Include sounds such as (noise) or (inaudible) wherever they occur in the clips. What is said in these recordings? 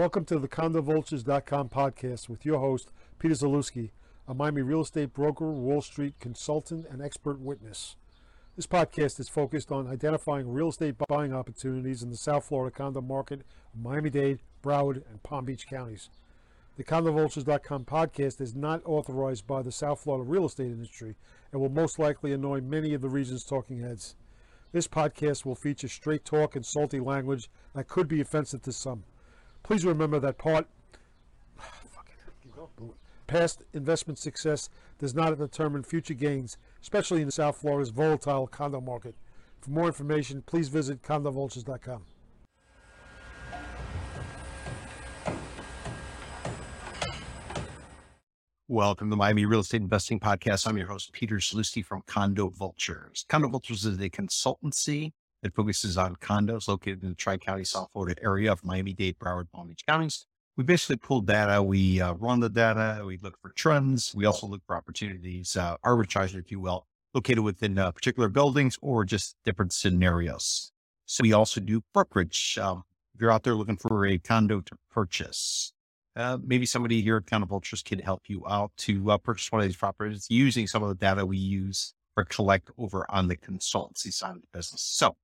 Welcome to the CondoVultures.com podcast with your host, Peter Zalewski, a Miami real estate broker, Wall Street consultant, and expert witness. This podcast is focused on identifying real estate buying opportunities in the South Florida condo market of Miami-Dade, Broward, and Palm Beach counties. The CondoVultures.com podcast is not authorized by the South Florida real estate industry and will most likely annoy many of the region's talking heads. This podcast will feature straight talk and salty language that could be offensive to some. Please remember that part (sighs) ah, past investment success does not determine future gains, especially in South Florida's volatile condo market. For more information, please visit condovultures.com. Welcome to the Miami Real Estate Investing Podcast. I'm your host, Peter Zalewski from Condo Vultures. Condo Vultures is a consultancy it focuses on condos located in the Tri County, South Florida area of Miami Dade, Broward, Palm Beach counties. We basically pull data, we uh, run the data, we look for trends, we also look for opportunities, uh, arbitrage, if you will, located within uh, particular buildings or just different scenarios. So we also do brokerage. Um, if you're out there looking for a condo to purchase, uh, maybe somebody here at Condo Vultures can help you out to uh, purchase one of these properties using some of the data we use or collect over on the consultancy side of the business. So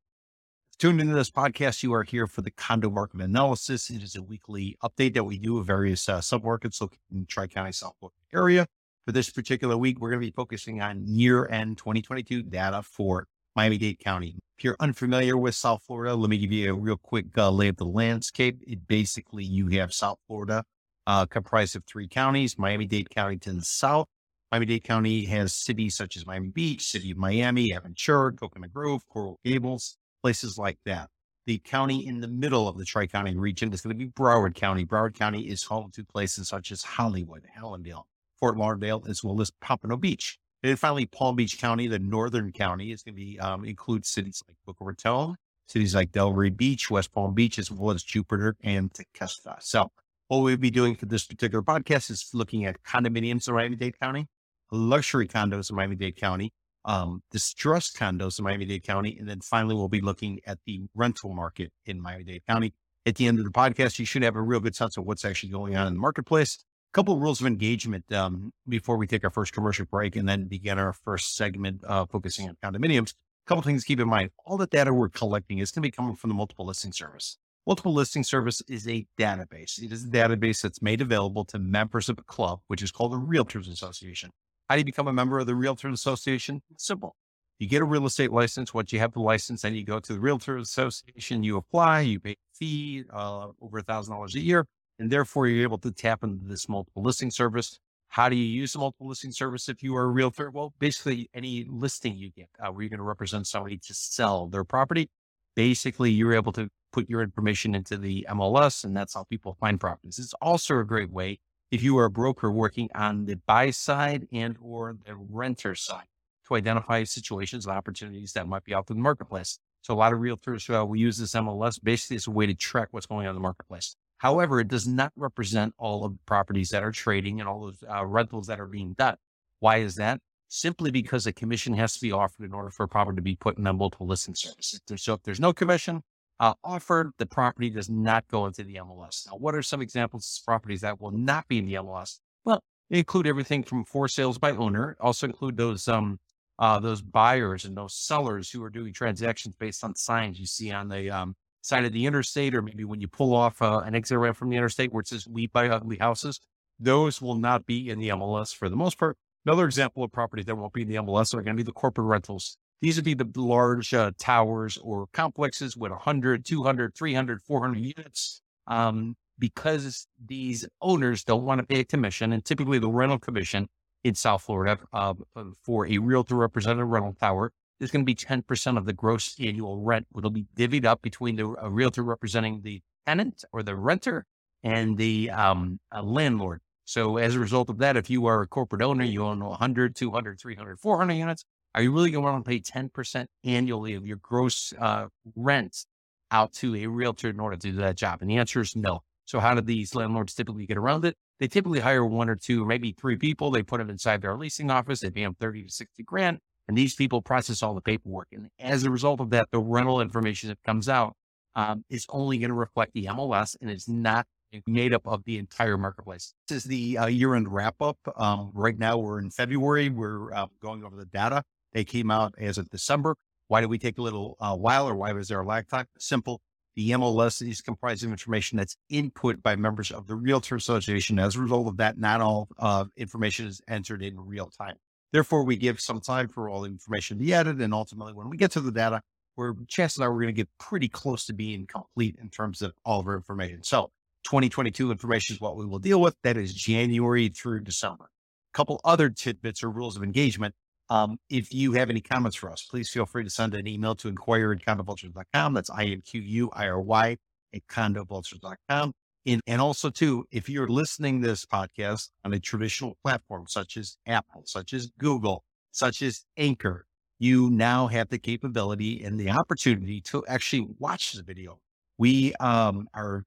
tuned into this podcast, you are here for the condo market analysis. It is a weekly update that we do of various uh, submarkets located in Tri County South Florida area. For this particular week, we're going to be focusing on year end 2022 data for Miami Dade County. If you're unfamiliar with South Florida, let me give you a real quick uh, lay of the landscape. It basically, you have South Florida uh, comprised of three counties, Miami Dade County to the south. Miami Dade County has cities such as Miami Beach, City of Miami, Aventura, Coconut Grove, Coral Gables, places like that. The county in the middle of the Tri County region is going to be Broward County. Broward County is home to places such as Hollywood, Hallandale, Fort Lauderdale, as well as Pompano Beach. And then finally, Palm Beach County, the northern county, is going to be um, include cities like Boca Raton, cities like Delray Beach, West Palm Beach, as well as Jupiter and Tequesta. So, what we'll be doing for this particular podcast is looking at condominiums in Miami Dade County, luxury condos in Miami Dade County, um, distressed condos in Miami Dade County. And then finally, we'll be looking at the rental market in Miami Dade County. At the end of the podcast, you should have a real good sense of what's actually going on in the marketplace. A couple of rules of engagement um, before we take our first commercial break and then begin our first segment uh, focusing on condominiums. A couple things to keep in mind. All the data we're collecting is going to be coming from the multiple listing service. Multiple listing service is a database. It is a database that's made available to members of a club, which is called a Realtors Association. How do you become a member of the Realtors Association? Simple. You get a real estate license. Once you have the license, then you go to the Realtors Association, you apply, you pay a fee, uh, over a thousand dollars a year, and therefore you're able to tap into this multiple listing service. How do you use the multiple listing service if you are a realtor? Well, basically any listing you get uh, where you're going to represent somebody to sell their property. Basically, you're able to put your information into the MLS, and that's how people find properties. It's also a great way if you are a broker working on the buy side and or the renter side to identify situations and opportunities that might be out in the marketplace. So a lot of realtors uh, we use this MLS basically as a way to track what's going on in the marketplace. However, it does not represent all of the properties that are trading and all those uh, rentals that are being done. Why is that? Simply because a commission has to be offered in order for a property to be put in a multiple listing service. So if there's no commission, uh, offered, the property does not go into the MLS. Now, what are some examples of properties that will not be in the MLS? Well, they include everything from for sales by owner, also include those um uh, those buyers and those sellers who are doing transactions based on signs you see on the um, side of the interstate, or maybe when you pull off uh, an exit ramp from the interstate where it says "We buy ugly houses." Those will not be in the MLS for the most part. Another example of property that won't be in the MLS are going to be the corporate rentals. These would be the large uh, towers or complexes with 100, 200, 300, 400 units. Um, because these owners don't want to pay a commission, and typically the rental commission in South Florida uh, for a realtor represented rental tower is going to be 10% of the gross annual rent, will be divvied up between the uh, realtor representing the tenant or the renter and the um, landlord. So as a result of that, if you are a corporate owner, you own 100, 200, 300, 400 units, are you really going to want to pay 10% annually of your gross uh, rent out to a realtor in order to do that job? And the answer is no. So how do these landlords typically get around it? They typically hire one or two, maybe three people. They put them inside their leasing office. They pay them 30 to 60 grand. And these people process all the paperwork. And as a result of that, the rental information that comes out um, is only going to reflect the MLS and it's not made up of the entire marketplace. This is the uh, year end wrap up. Um, right now, we're in February. We're uh, going over the data. They came out as of December. Why did we take a little uh, while or why was there a lag time? Simple. The MLS is comprised of information that's input by members of the Realtor Association. As a result of that, not all uh, information is entered in real time. Therefore, we give some time for all the information to be added. And ultimately, when we get to the data, we're chances are we're going to get pretty close to being complete in terms of all of our information. So 2022 information is what we will deal with. That is January through December. A couple other tidbits or rules of engagement. Um, if you have any comments for us, please feel free to send an email to inquire at condovultures.com. That's I-N-Q-U-I-R-Y at condovultures.com. And, and also too, if you're listening this podcast on a traditional platform such as Apple, such as Google, such as Anchor, you now have the capability and the opportunity to actually watch the video. We um, are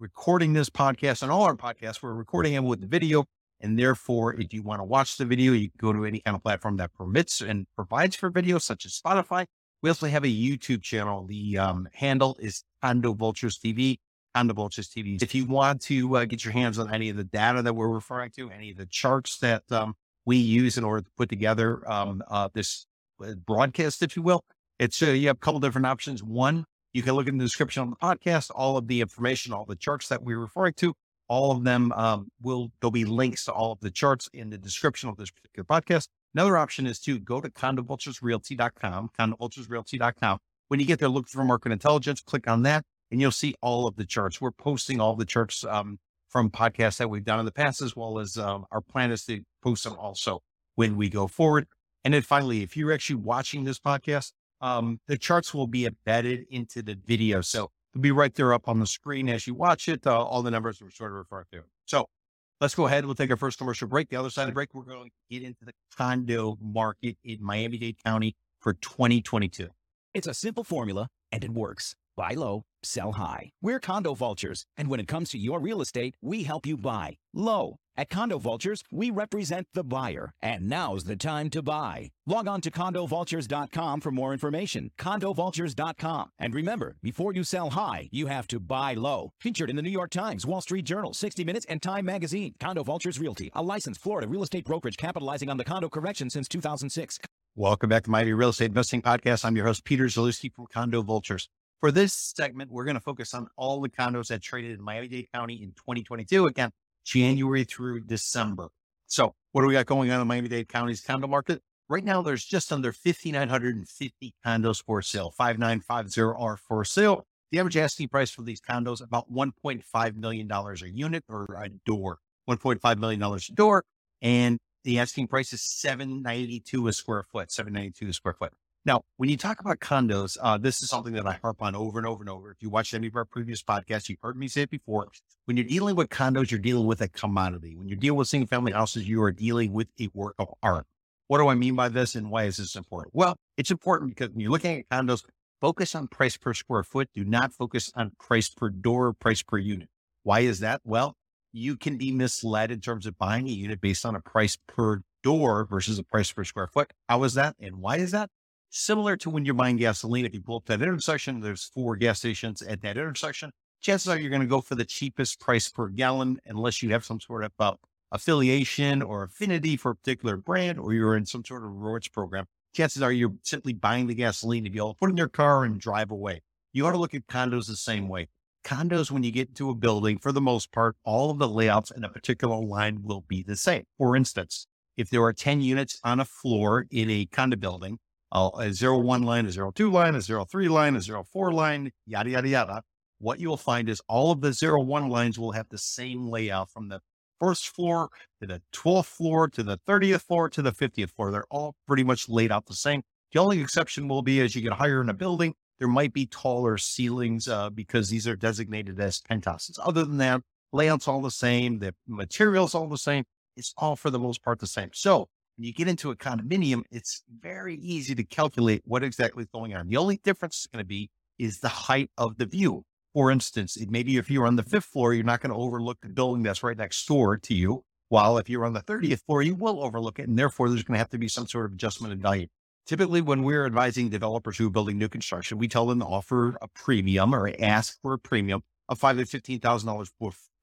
recording this podcast and all our podcasts. We're recording them with the video. And therefore, if you want to watch the video, you can go to any kind of platform that permits and provides for video, such as Spotify. We also have a YouTube channel. The um, handle is Condo Vultures TV. Condo Vultures TV. If you want to uh, get your hands on any of the data that we're referring to, any of the charts that um, we use in order to put together um, uh, this uh, broadcast, if you will, it's uh, you have a couple different options. One, you can look in the description on the podcast, all of the information, all the charts that we're referring to all of them um, will, there'll be links to all of the charts in the description of this particular podcast. Another option is to go to condovulturesrealty.com, condovulturesrealty.com. When you get there, look for market intelligence, click on that, and you'll see all of the charts. We're posting all the charts um, from podcasts that we've done in the past, as well as um, our plan is to post them also when we go forward. And then finally, if you're actually watching this podcast, um, the charts will be embedded into the video. So It'll be right there up on the screen as you watch it. Uh, all the numbers we're sort of referring to. So let's go ahead. We'll take our first commercial break. The other side of the break, we're going to get into the condo market in Miami Dade County for 2022. It's a simple formula and it works. Buy low, sell high. We're condo vultures. And when it comes to your real estate, we help you buy low. At Condo Vultures, we represent the buyer, and now's the time to buy. Log on to condovultures.com for more information. Condovultures.com. And remember, before you sell high, you have to buy low. Featured in the New York Times, Wall Street Journal, 60 Minutes, and Time Magazine. Condo Vultures Realty, a licensed Florida real estate brokerage capitalizing on the condo correction since 2006. Welcome back to Miami Real Estate Investing Podcast. I'm your host, Peter Zalewski from Condo Vultures. For this segment, we're going to focus on all the condos that traded in Miami Dade County in 2022. Again, January through December. So what do we got going on in Miami-Dade County's condo market? Right now, there's just under 5,950 condos for sale. 5950 are for sale. The average asking price for these condos about $1.5 million a unit or a door. $1.5 million a door. And the asking price is 792 a square foot, 792 a square foot. Now, when you talk about condos, uh, this is something that I harp on over and over and over. If you watched any of our previous podcasts, you've heard me say it before. When you're dealing with condos, you're dealing with a commodity. When you're dealing with single family houses, you are dealing with a work of art. What do I mean by this and why is this important? Well, it's important because when you're looking at condos, focus on price per square foot. Do not focus on price per door, price per unit. Why is that? Well, you can be misled in terms of buying a unit based on a price per door versus a price per square foot. How is that? And why is that? Similar to when you're buying gasoline. If you pull up that intersection, there's four gas stations at that intersection. Chances are you're going to go for the cheapest price per gallon, unless you have some sort of uh, affiliation or affinity for a particular brand, or you're in some sort of rewards program. Chances are you're simply buying the gasoline to be able to put in your car and drive away. You ought to look at condos the same way. Condos, when you get into a building, for the most part, all of the layouts in a particular line will be the same. For instance, if there are 10 units on a floor in a condo building, a zero one line, a zero two line, a zero three line, a zero four line, yada, yada, yada. What you will find is all of the zero one lines will have the same layout from the first floor to the 12th floor to the 30th floor to the 50th floor. They're all pretty much laid out the same. The only exception will be as you get higher in a building, there might be taller ceilings uh, because these are designated as penthouses. Other than that, layouts all the same, the materials all the same. It's all for the most part the same. So when you get into a condominium, it's very easy to calculate what exactly is going on. The only difference is going to be is the height of the view. For instance, maybe if you're on the fifth floor, you're not going to overlook the building that's right next door to you. While if you're on the 30th floor, you will overlook it. And therefore, there's going to have to be some sort of adjustment in value. Typically, when we're advising developers who are building new construction, we tell them to offer a premium or ask for a premium of five to fifteen thousand dollars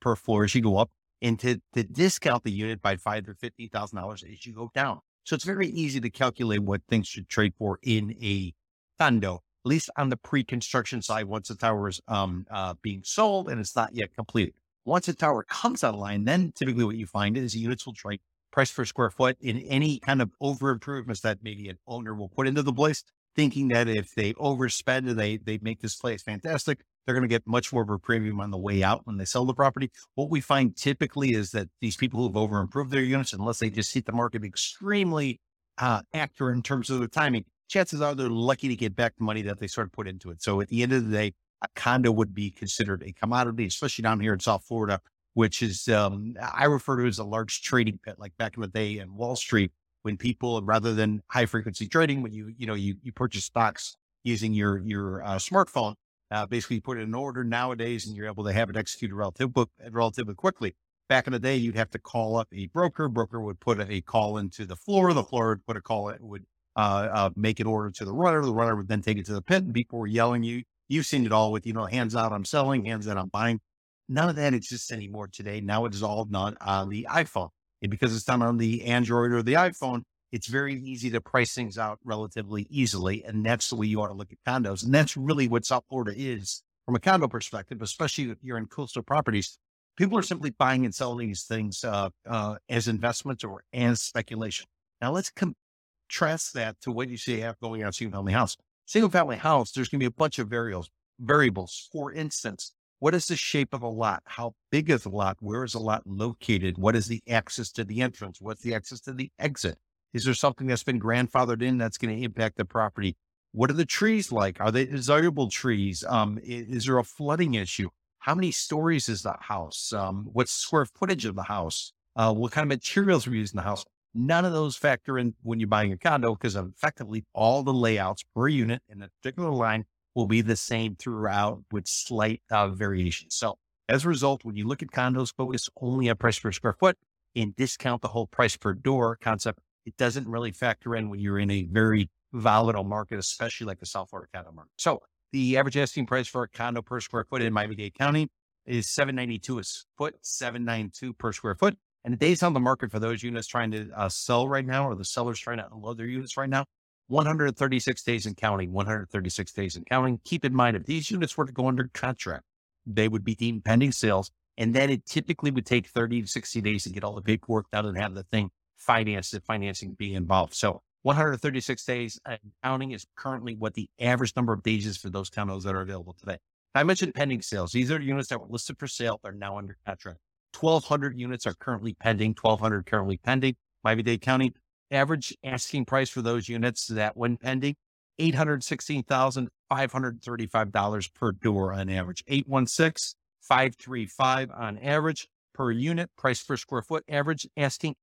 per floor as you go up, and to, to discount the unit by five to fifty thousand dollars as you go down. So it's very easy to calculate what things should trade for in a condo, at least on the pre-construction side. Once the tower is um, uh, being sold and it's not yet completed. Once a tower comes online, then typically what you find is units will trade price per square foot in any kind of over improvements that maybe an owner will put into the place, thinking that if they overspend and they they make this place fantastic, they're going to get much more of a premium on the way out when they sell the property. What we find typically is that these people who've over improved their units, unless they just hit the market extremely uh, accurate in terms of the timing, chances are they're lucky to get back the money that they sort of put into it. So at the end of the day, a condo would be considered a commodity, especially down here in South Florida, which is um, I refer to as a large trading pit, like back in the day in Wall Street, when people rather than high frequency trading, when you you know you you purchase stocks using your your uh, smartphone, uh, basically, put it in order nowadays, and you're able to have it executed relatively relatively quickly. Back in the day, you'd have to call up a broker. Broker would put a call into the floor. The floor would put a call. It would uh, uh, make an order to the runner. The runner would then take it to the pit, and people were yelling. You you've seen it all with you know hands out. I'm selling. Hands out. I'm buying. None of that exists anymore today. Now it is all done on the iPhone, and because it's done on the Android or the iPhone, it's very easy to price things out relatively easily. And that's the way you ought to look at condos. And that's really what South Florida is from a condo perspective, especially if you're in coastal properties. People are simply buying and selling these things uh, uh, as investments or as speculation. Now let's contrast that to what you see have going on single family house. Single family house, there's going to be a bunch of variables. Variables. For instance, what is the shape of a lot? How big is the lot? Where is the lot located? What is the access to the entrance? What's the access to the exit? Is there something that's been grandfathered in that's going to impact the property? What are the trees like? Are they desirable trees? Um, is, is, there a flooding issue? How many stories is the house? Um, what's square footage of the house? Uh, what kind of materials are used in the house? None of those factor in when you're buying a condo because effectively all the layouts per unit in a particular line will be the same throughout with slight uh, variations. So as a result, when you look at condos, focus only on price per square foot and discount the whole price per door concept it doesn't really factor in when you're in a very volatile market, especially like the South Florida condo market. So the average asking price for a condo per square foot in Miami-Dade County is 792 a foot, 792 per square foot. And the days on the market for those units trying to uh, sell right now, or the sellers trying to unload their units right now, 136 days in counting, 136 days in counting. Keep in mind, if these units were to go under contract, they would be deemed pending sales. And then it typically would take 30 to 60 days to get all the paperwork done and have the thing finance the financing be involved. So 136 days uh, and counting is currently what the average number of days is for those condos that are available today. I mentioned pending sales. These are units that were listed for sale. They're now under contract. 1,200 units are currently pending, 1,200 currently pending. Miami-Dade County average asking price for those units that when pending, $816,535 per door on average. 816 535 on average per unit, price per square foot average asking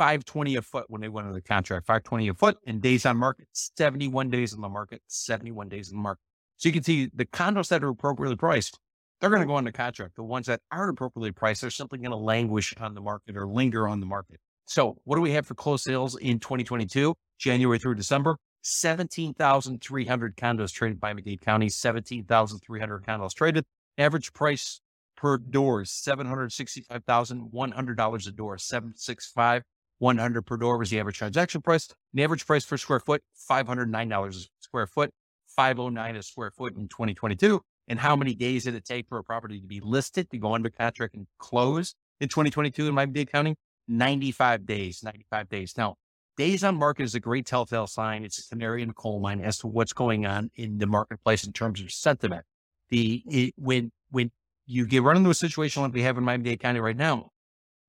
520 a foot when they went under the contract, 520 a foot and days on market, 71 days on the market, 71 days in the market. So you can see the condos that are appropriately priced, they're going to go under contract. The ones that aren't appropriately priced, they're simply going to languish on the market or linger on the market. So what do we have for closed sales in 2022, January through December? 17,300 condos traded by Miami-Dade County, 17,300 condos traded. Average price per door is $765,100 a door, 765 100 per door was the average transaction price. The average price per square foot, $509 a square foot, 509 a square foot in 2022. And how many days did it take for a property to be listed, to go under contract and close in 2022 in Miami-Dade County? 95 days, 95 days. Now, days on market is a great telltale sign. It's a canary in the coal mine as to what's going on in the marketplace in terms of sentiment. The it, when when you get run into a situation like we have in Miami-Dade County right now,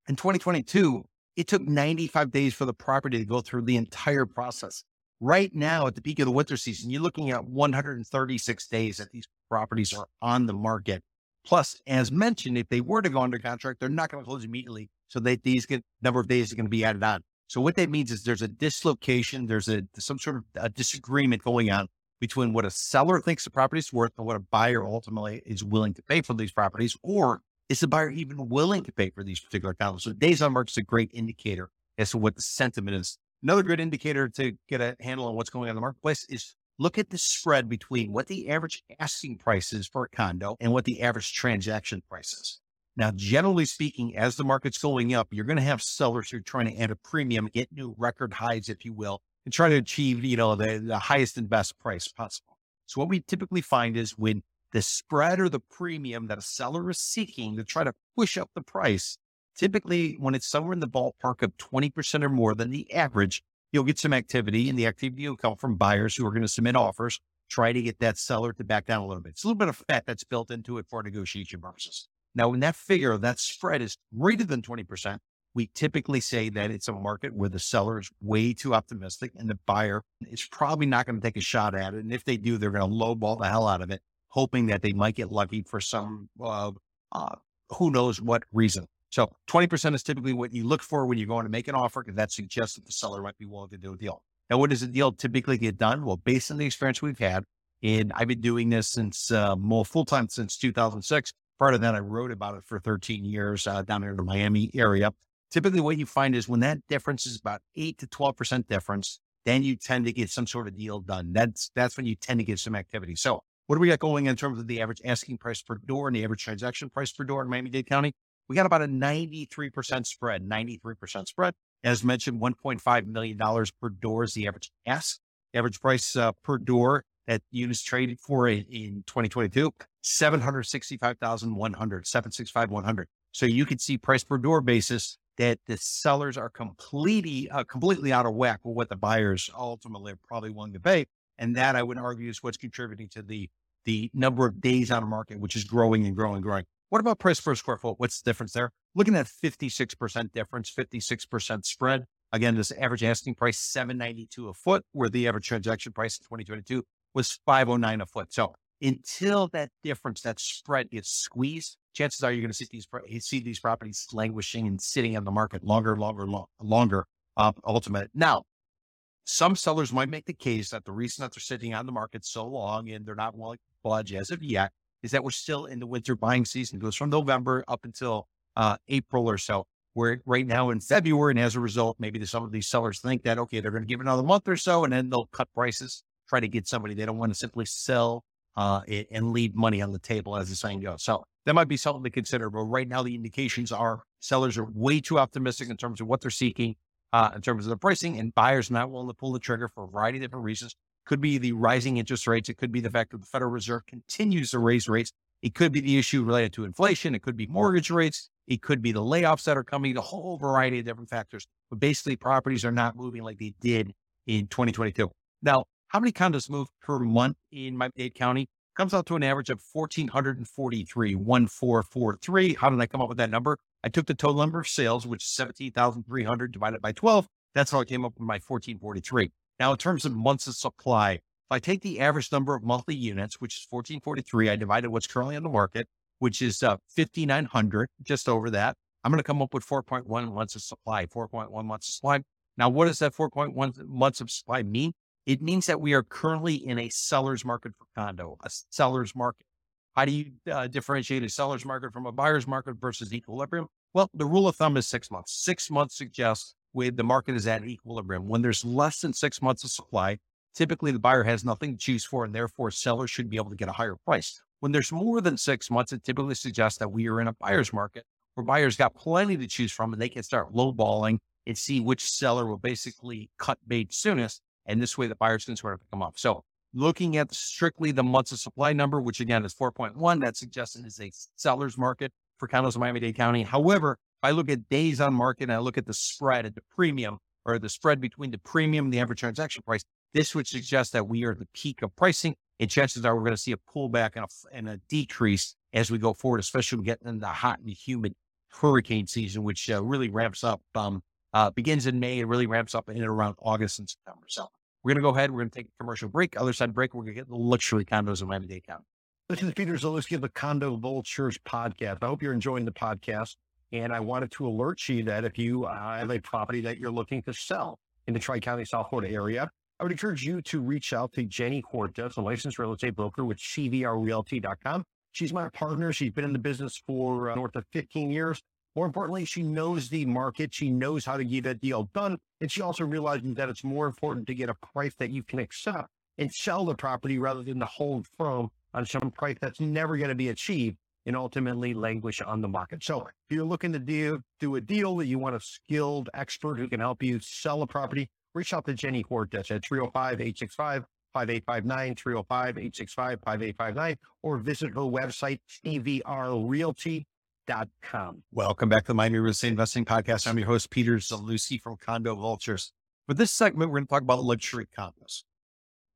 in 2022, it took 95 days for the property to go through the entire process. Right now, at the peak of the winter season, you're looking at 136 days that these properties are on the market. Plus, as mentioned, if they were to go under contract, they're not going to close immediately. So that these get, number of days are going to be added on. So what that means is there's a dislocation, there's a some sort of a disagreement going on between what a seller thinks the property is worth and what a buyer ultimately is willing to pay for these properties, or is the buyer even willing to pay for these particular condos? So days on market is a great indicator as to what the sentiment is. Another good indicator to get a handle on what's going on in the marketplace is look at the spread between what the average asking price is for a condo and what the average transaction price is. Now, generally speaking, as the market's going up, you're going to have sellers who are trying to add a premium, get new record highs, if you will, and try to achieve, you know, the, the highest and best price possible. So what we typically find is when the spread or the premium that a seller is seeking to try to push up the price, typically when it's somewhere in the ballpark of 20% or more than the average, you'll get some activity and the activity will come from buyers who are going to submit offers, try to get that seller to back down a little bit. It's a little bit of fat that's built into it for negotiation purposes. Now, when that figure, that spread is greater than 20%, we typically say that it's a market where the seller is way too optimistic and the buyer is probably not going to take a shot at it. And if they do, they're going to lowball the hell out of it, hoping that they might get lucky for some, uh, uh, who knows what reason. So 20% is typically what you look for when you're going to make an offer because that suggests that the seller might be willing to do a deal. Now, what does a deal typically get done? Well, based on the experience we've had, and I've been doing this since uh, more full time since 2006. Part of that, I wrote about it for 13 years uh, down here in the Miami area. Typically, what you find is when that difference is about eight to 12% difference, then you tend to get some sort of deal done. That's that's when you tend to get some activity. So, what do we got going in terms of the average asking price per door and the average transaction price per door in Miami Dade County? we got about a 93% spread, 93% spread. As mentioned, $1.5 million per door is the average ask. average price uh, per door that units traded for in, in 2022, 765,100, 765,100. So you can see price per door basis that the sellers are completely, uh, completely out of whack with what the buyers ultimately are probably willing to pay. And that I would argue is what's contributing to the, the number of days on market, which is growing and growing and growing. What about price per square foot? What's the difference there? Looking at 56% difference, 56% spread. Again, this average asking price, 792 a foot, where the average transaction price in 2022 was 509 a foot. So until that difference, that spread gets squeezed, chances are you're going to see these see these properties languishing and sitting on the market longer, longer, long, longer. Uh, ultimate. Now, some sellers might make the case that the reason that they're sitting on the market so long and they're not willing to budge as of yet is that we're still in the winter buying season. It goes from November up until uh, April or so. We're right now in February. And as a result, maybe some of these sellers think that, okay, they're going to give another month or so and then they'll cut prices, try to get somebody. They don't want to simply sell uh, and leave money on the table, as the saying goes. So that might be something to consider. But right now, the indications are sellers are way too optimistic in terms of what they're seeking, uh, in terms of the pricing, and buyers not willing to pull the trigger for a variety of different reasons. Could be the rising interest rates. It could be the fact that the Federal Reserve continues to raise rates. It could be the issue related to inflation. It could be mortgage rates. It could be the layoffs that are coming, a whole variety of different factors. But basically, properties are not moving like they did in 2022. Now, how many condos move per month in Miami Dade County? Comes out to an average of 1,443, 1443. How did I come up with that number? I took the total number of sales, which is 17,300 divided by 12. That's how I came up with my 1443. Now, in terms of months of supply, if I take the average number of monthly units, which is 1443, I divided what's currently on the market, which is uh, 5,900, just over that. I'm going to come up with 4.1 months of supply, 4.1 months of supply. Now, what does that 4.1 months of supply mean? It means that we are currently in a seller's market for condo, a seller's market. How do you uh, differentiate a seller's market from a buyer's market versus equilibrium? Well, the rule of thumb is six months. Six months suggests with the market is at equilibrium. When there's less than six months of supply, typically the buyer has nothing to choose for, and therefore sellers should be able to get a higher price. When there's more than six months, it typically suggests that we are in a buyer's market where buyers got plenty to choose from and they can start lowballing and see which seller will basically cut bait soonest. And this way the buyers can sort of come up. So looking at strictly the months of supply number, which again is 4.1, that suggests it is a seller's market for condos in Miami-Dade County. However, if I look at days on market and I look at the spread at the premium or the spread between the premium and the average transaction price, this would suggest that we are at the peak of pricing. And chances are we're going to see a pullback and a, and a decrease as we go forward, especially when we get into the hot and humid hurricane season, which uh, really ramps up, um, uh, begins in May and really ramps up in around August and September. So we're going to go ahead. We're going to take a commercial break. Other side break, we're going to get the luxury condos in Miami-Dade County. This is Peter Zalewski of the Condo Vultures podcast. I hope you're enjoying the podcast. And I wanted to alert you that if you uh, have a property that you're looking to sell in the Tri County, South Florida area, I would encourage you to reach out to Jenny Cortez, a licensed real estate broker with CVRRealty.com. She's my partner. She's been in the business for uh, north of 15 years. More importantly, she knows the market. She knows how to get a deal done. And she also realizes that it's more important to get a price that you can accept and sell the property rather than to hold firm on some price that's never going to be achieved and ultimately languish on the market. So if you're looking to do, do a deal that you want a skilled expert who can help you sell a property, reach out to Jenny Cortez at 305-865 5859 305 865 5859 or visit her website, cvrrealty.com. Welcome back to the Miami Real Estate Investing Podcast. I'm your host, Peter Zalewski from Condo Vultures. For this segment, we're going to talk about luxury condos.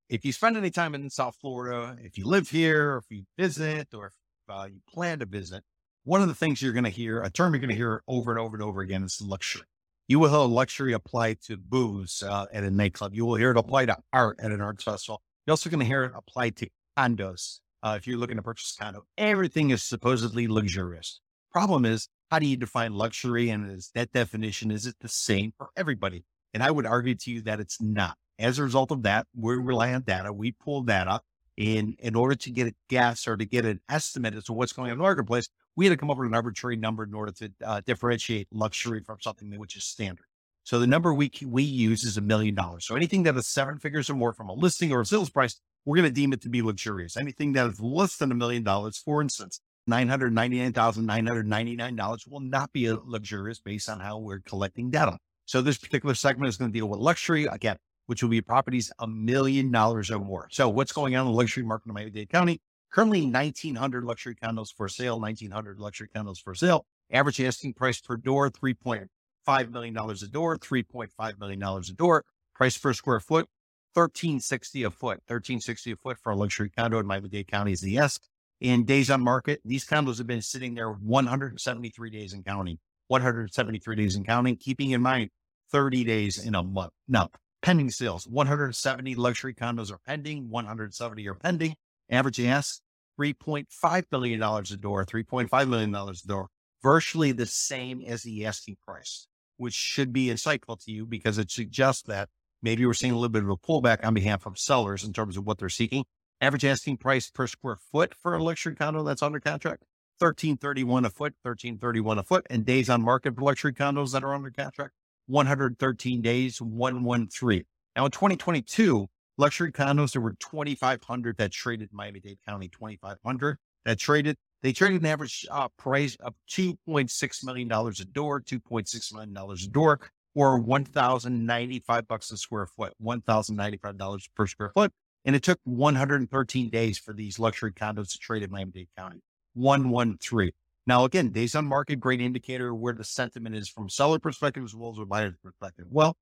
If you spend any time in South Florida, if you live here, or if you visit, or if uh, you plan to visit, one of the things you're going to hear, a term you're going to hear over and over and over again is luxury. You will hear luxury applied to booze uh, at a nightclub. You will hear it applied to art at an arts festival. You're also going to hear it applied to condos. Uh, if you're looking to purchase a condo, everything is supposedly luxurious. Problem is, how do you define luxury? And is that definition, is it the same for everybody? And I would argue to you that it's not. As a result of that, we rely on data. We pull data in, in order to get a guess or to get an estimate as to what's going on in the marketplace we had to come up with an arbitrary number in order to uh, differentiate luxury from something which is standard. So the number we we use is a million dollars. So anything that is seven figures or more from a listing or a sales price, we're going to deem it to be luxurious. Anything that is less than a million dollars, for instance, nine hundred ninety nine thousand nine hundred ninety nine dollars, will not be luxurious based on how we're collecting data. So this particular segment is going to deal with luxury again, which will be properties a million dollars or more. So what's going on in the luxury market in Miami-Dade County? Currently, 1,900 luxury condos for sale, 1,900 luxury condos for sale. Average asking price per door, $3.5 million a door, $3.5 million a door. Price per square foot, 1360 a foot, 1360 a foot for a luxury condo in Miami-Dade County is the S. In days on market, these condos have been sitting there 173 days in counting, 173 days in counting, keeping in mind 30 days in a month. Now, pending sales, 170 luxury condos are pending, 170 are pending. Average ask, $3.5 billion a door, $3.5 million a door, virtually the same as the asking price, which should be insightful to you because it suggests that maybe we're seeing a little bit of a pullback on behalf of sellers in terms of what they're seeking. Average asking price per square foot for a luxury condo that's under contract, 1331 a foot, 1331 a foot, and days on market for luxury condos that are under contract, 113 days, 113. Now in 2022, luxury condos. There were 2,500 that traded Miami-Dade County, 2,500 that traded. They traded an average uh, price of $2.6 million a door, $2.6 million a door, or 1,095 bucks a square foot, $1,095 per square foot. And it took 113 days for these luxury condos to trade in Miami-Dade County, 113. Now, again, days on market, great indicator where the sentiment is from seller perspective as well as a buyer perspective. Well,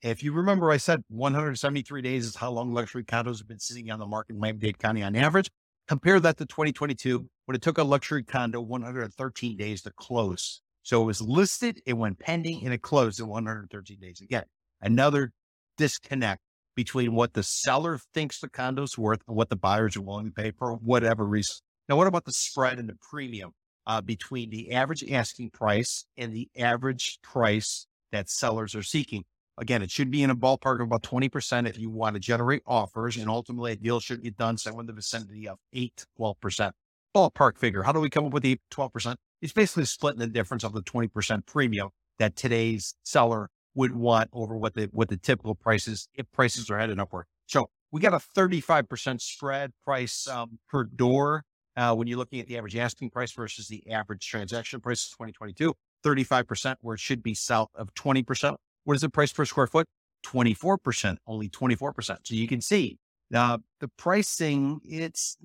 if you remember, I said 173 days is how long luxury condos have been sitting on the market in Miami-Dade County on average. Compare that to 2022, when it took a luxury condo 113 days to close. So it was listed, it went pending, and it closed in 113 days. Again, another disconnect between what the seller thinks the condo's worth and what the buyers are willing to pay for whatever reason. Now, what about the spread and the premium uh, between the average asking price and the average price that sellers are seeking? Again, it should be in a ballpark of about 20% if you want to generate offers. And ultimately, a deal should get done somewhere in the vicinity of 8 12%. Ballpark figure. How do we come up with the 12%? It's basically splitting the difference of the 20% premium that today's seller would want over what the what the typical prices if prices are headed upward. So we got a 35% spread price um, per door uh, when you're looking at the average asking price versus the average transaction price of 2022. 35% where it should be south of 20%. What is the price per square foot? 24%, only 24%. So you can see uh, the pricing, it's,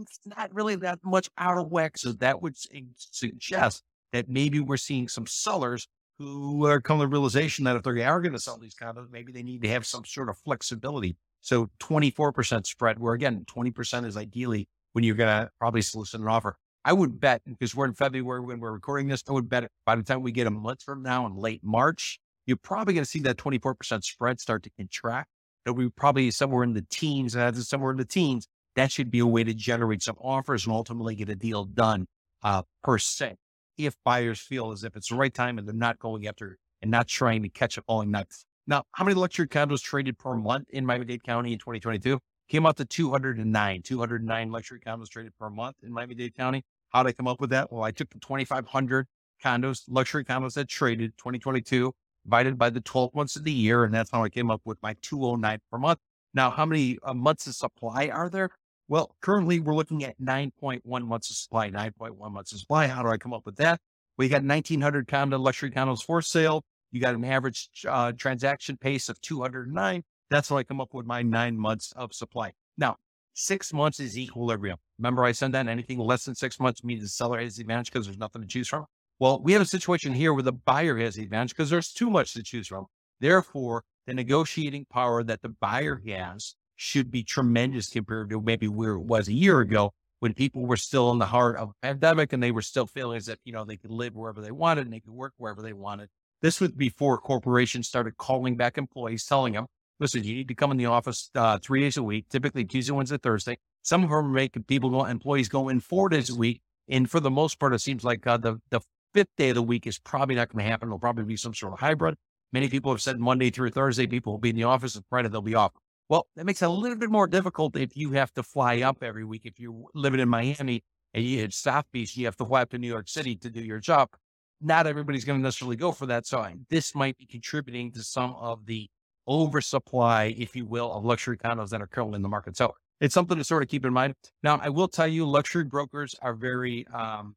it's not really that much out of whack. So that would suggest that maybe we're seeing some sellers who are coming to the realization that if they are going to sell these condos, maybe they need to have some sort of flexibility. So 24% spread, where again, 20% is ideally when you're going to probably solicit an offer. I would bet, because we're in February when we're recording this, I would bet by the time we get a month from now in late March, you're probably going to see that 24% spread start to contract. It'll be probably somewhere in the teens, and somewhere in the teens, that should be a way to generate some offers and ultimately get a deal done uh, per se. If buyers feel as if it's the right time and they're not going after and not trying to catch a falling knife. Now, how many luxury condos traded per month in Miami-Dade County in 2022? Came out to 209, 209 luxury condos traded per month in Miami-Dade County. How did I come up with that? Well, I took the 2,500 condos, luxury condos that traded 2022 divided by the 12 months of the year. And that's how I came up with my 209 per month. Now, how many uh, months of supply are there? Well, currently we're looking at 9.1 months of supply, 9.1 months of supply. How do I come up with that? We got 1900 condo luxury condos for sale. You got an average uh, transaction pace of 209. That's how I come up with my nine months of supply. Now, six months is equilibrium. Remember, I said that anything less than six months means the seller has the advantage because there's nothing to choose from. Well, we have a situation here where the buyer has the advantage because there's too much to choose from. Therefore, the negotiating power that the buyer has should be tremendous compared to maybe where it was a year ago when people were still in the heart of a pandemic and they were still feeling as if, you know, they could live wherever they wanted and they could work wherever they wanted. This was before corporations started calling back employees, telling them, listen, you need to come in the office uh, three days a week, typically Tuesday, Wednesday, Thursday. Some of them make people go, employees go in four days a week. And for the most part, it seems like uh, the, the fifth day of the week is probably not going to happen. It'll probably be some sort of hybrid. Many people have said Monday through Thursday, people will be in the office and Friday they'll be off. Well, that makes it a little bit more difficult if you have to fly up every week. If you're living in Miami and you hit South Beach, you have to fly up to New York City to do your job. Not everybody's going to necessarily go for that. So this might be contributing to some of the oversupply, if you will, of luxury condos that are currently in the market. So it's something to sort of keep in mind. Now, I will tell you, luxury brokers are very um,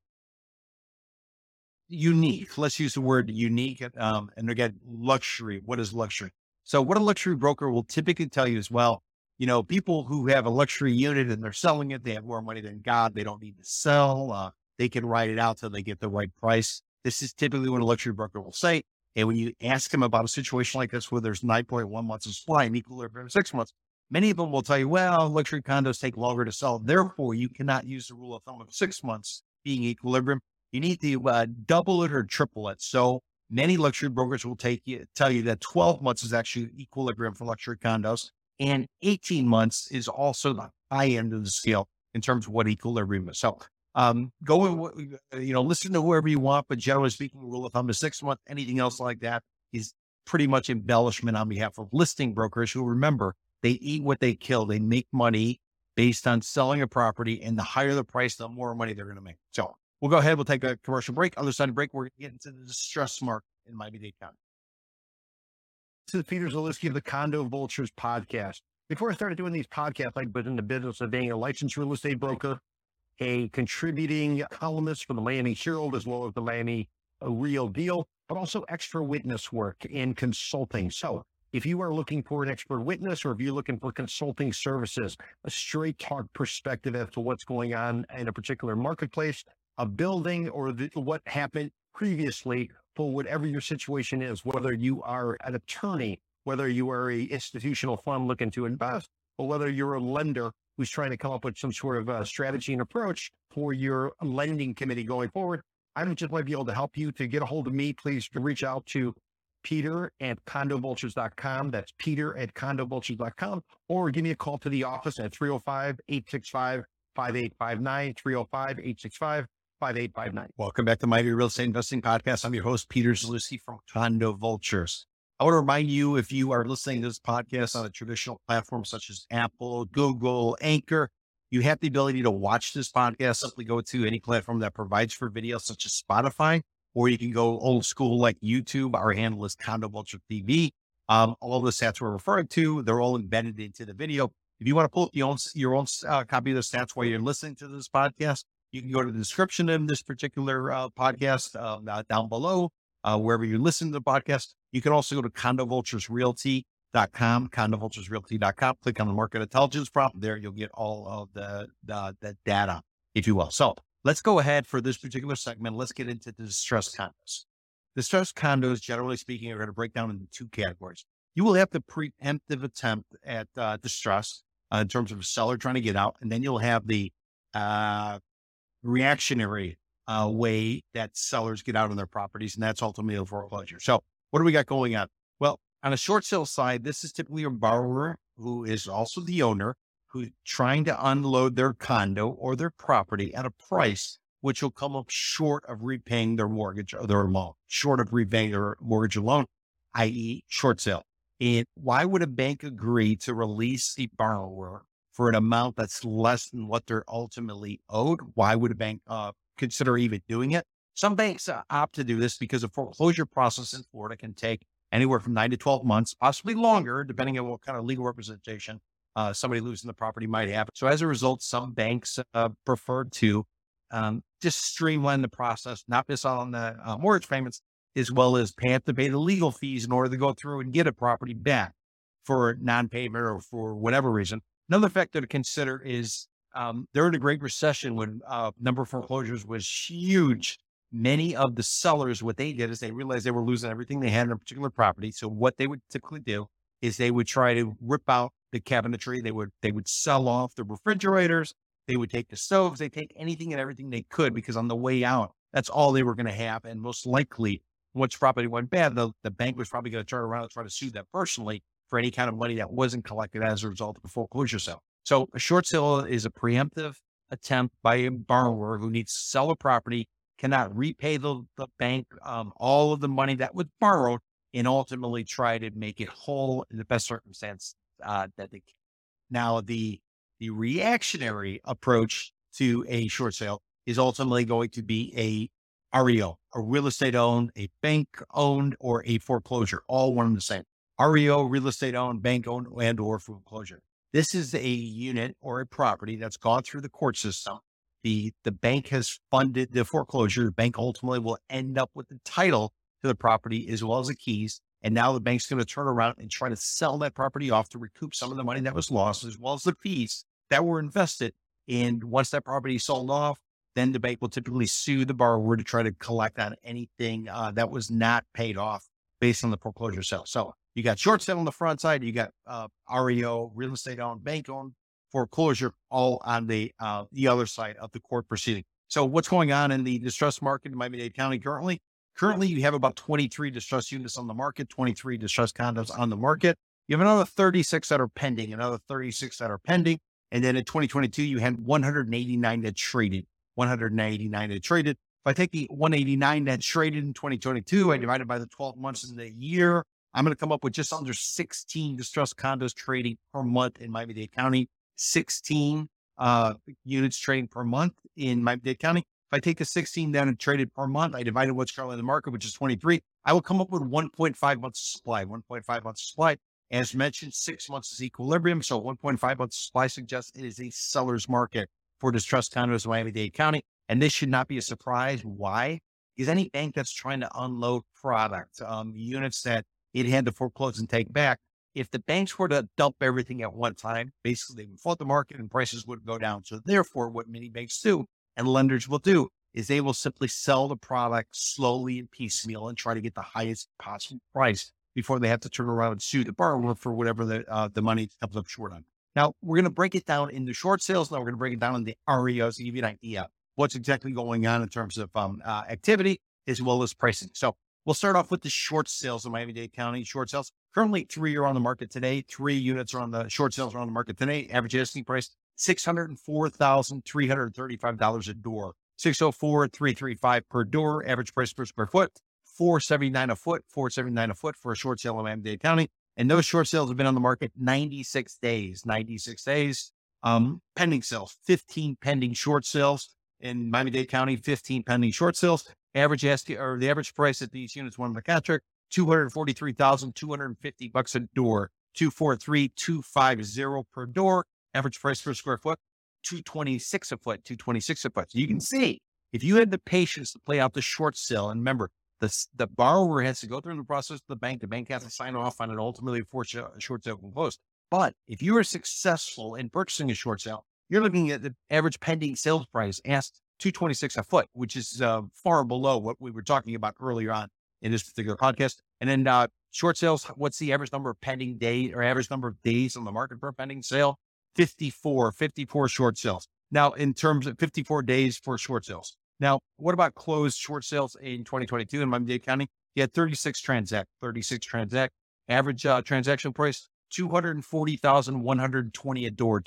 unique. Let's use the word unique. Um, and again, luxury. What is luxury? So what a luxury broker will typically tell you is, well, you know, people who have a luxury unit and they're selling it, they have more money than God. They don't need to sell. Uh, they can write it out till they get the right price. This is typically what a luxury broker will say. And when you ask them about a situation like this, where there's 9.1 months of supply and equilibrium six months, many of them will tell you, well, luxury condos take longer to sell. Therefore, you cannot use the rule of thumb of six months being equilibrium. You need to uh, double it or triple it. So Many luxury brokers will take you, tell you that 12 months is actually equilibrium for luxury condos, and 18 months is also the high end of the scale in terms of what equilibrium is. So, um, go you know, listen to whoever you want, but generally speaking, rule of thumb is six months. Anything else like that is pretty much embellishment on behalf of listing brokers who remember they eat what they kill. They make money based on selling a property, and the higher the price, the more money they're going to make. So, We'll go ahead. We'll take a commercial break. Other side of break, we're getting into the distress market in Miami-Dade County. This is Peter Zalewski of the Condo Vultures podcast. Before I started doing these podcasts, I'd been in the business of being a licensed real estate broker, a contributing columnist for the Miami Herald, as well as the Miami uh, Real Deal, but also extra witness work in consulting. So if you are looking for an expert witness or if you're looking for consulting services, a straight talk perspective as to what's going on in a particular marketplace, a building or the, what happened previously for whatever your situation is, whether you are an attorney, whether you are a institutional fund looking to invest, or whether you're a lender who's trying to come up with some sort of strategy and approach for your lending committee going forward. I just might be able to help you to get a hold of me. Please reach out to Peter at condovultures.com. That's Peter at condovultures.com. Or give me a call to the office at 305 865 5859, 305 865 5859. Welcome back to Miami Real Estate Investing Podcast. I'm your host, Peter Zalewski from Condo Vultures. I want to remind you if you are listening to this podcast on a traditional platform such as Apple, Google, Anchor, you have the ability to watch this podcast. Simply go to any platform that provides for video, such as Spotify, or you can go old school like YouTube. Our handle is Condo Vulture TV. Um, all the stats we're referring to, they're all embedded into the video. If you want to pull up your own, your own uh, copy of the stats while you're listening to this podcast, you can go to the description of this particular uh, podcast uh, down below, uh, wherever you listen to the podcast. You can also go to condovulturesrealty.com, condovulturesrealty.com, click on the market intelligence prompt. There you'll get all of the, the, the data, if you will. So let's go ahead for this particular segment. Let's get into the distressed condos. Distressed condos, generally speaking, are going to break down into two categories. You will have the preemptive attempt at uh, distress uh, in terms of a seller trying to get out, and then you'll have the uh, reactionary uh, way that sellers get out on their properties, and that's ultimately a foreclosure. So, what do we got going on? Well, on a short sale side, this is typically a borrower who is also the owner who's trying to unload their condo or their property at a price which will come up short of repaying their mortgage or their loan, short of repaying their mortgage or loan, i.e., short sale. And why would a bank agree to release the borrower for an amount that's less than what they're ultimately owed, why would a bank uh, consider even doing it? Some banks uh, opt to do this because the foreclosure process in Florida can take anywhere from nine to 12 months, possibly longer, depending on what kind of legal representation uh, somebody losing the property might have. So as a result, some banks uh, prefer to um, just streamline the process, not miss on the uh, mortgage payments, as well as pay to pay the legal fees in order to go through and get a property back for non-payment or for whatever reason. Another factor to consider is um, during the Great Recession, when uh, number of foreclosures was huge, many of the sellers, what they did is they realized they were losing everything they had in a particular property. So what they would typically do is they would try to rip out the cabinetry. They would they would sell off the refrigerators. They would take the stoves. They take anything and everything they could because on the way out, that's all they were going to have. And most likely, once property went bad, the, the bank was probably going to turn around and try to sue them personally for any kind of money that wasn't collected as a result of a foreclosure sale. So a short sale is a preemptive attempt by a borrower who needs to sell a property, cannot repay the, the bank um, all of the money that was borrowed, and ultimately try to make it whole in the best circumstance uh, that they can. Now, the the reactionary approach to a short sale is ultimately going to be a REO, a real estate owned, a bank owned, or a foreclosure, all one and the same. REO, real estate owned, bank owned, and or foreclosure. This is a unit or a property that's gone through the court system. The the bank has funded the foreclosure. The bank ultimately will end up with the title to the property as well as the keys. And now the bank's going to turn around and try to sell that property off to recoup some of the money that was lost, as well as the fees that were invested. And once that property is sold off, then the bank will typically sue the borrower to try to collect on anything uh, that was not paid off based on the foreclosure sale. So you got short sale on the front side, you got uh, REO, real estate owned, bank owned, foreclosure, all on the uh, the other side of the court proceeding. So what's going on in the distressed market in Miami-Dade County currently? Currently, you have about 23 distressed units on the market, 23 distressed condos on the market. You have another 36 that are pending, another 36 that are pending. And then in 2022, you had 189 that traded, 189 that traded. If I take the 189 that traded in 2022, I divide it by the 12 months in the year, I'm going to come up with just under 16 distressed condos trading per month in Miami-Dade County, 16 uh, units trading per month in Miami-Dade County. If I take the 16 down and trade it per month, I divide it what's currently in the market, which is 23. I will come up with 1.5 months supply, 1.5 months supply. As mentioned, six months is equilibrium. So 1.5 months supply suggests it is a seller's market for distressed condos in Miami-Dade County. And this should not be a surprise. Why? Because any bank that's trying to unload product, um, units that it had to foreclose and take back, if the banks were to dump everything at one time, basically they would flood the market and prices would go down. So therefore, what many banks do and lenders will do is they will simply sell the product slowly and piecemeal and try to get the highest possible price before they have to turn around and sue the borrower for whatever the uh, the money comes up short on. Now we're going to break it down into short sales. Now we're going to break it down into REOs to give you an idea what's exactly going on in terms of um, uh, activity as well as pricing. So we'll start off with the short sales in Miami-Dade County. Short sales currently three are on the market today. Three units are on the short sales are on the market today. Average asking price $604,335 a door. 604 335 per door, average price per square foot, 479 a foot, 479 a foot for a short sale in Miami-Dade County. And those short sales have been on the market 96 days, 96 days. Um, pending sales, 15 pending short sales in Miami-Dade County, 15 pending short sales. Average asking or the average price at these units, one McCatrick, 243,250 bucks a door, 243,250 per door. Average price per square foot, 226 a foot, 226 a foot. So you can see if you had the patience to play out the short sale, and remember, the, the borrower has to go through the process of the bank. The bank has to sign off on it ultimately before a short sale can close. But if you are successful in purchasing a short sale, you're looking at the average pending sales price asked 226 a foot, which is uh, far below what we were talking about earlier on in this particular podcast. And then uh, short sales, what's the average number of pending days or average number of days on the market for a pending sale? 54, 54 short sales. Now, in terms of 54 days for short sales. Now, what about closed short sales in 2022 in Miami-Dade County? You had 36 transact, 36 transact. Average uh, transaction price, 240,120 a door,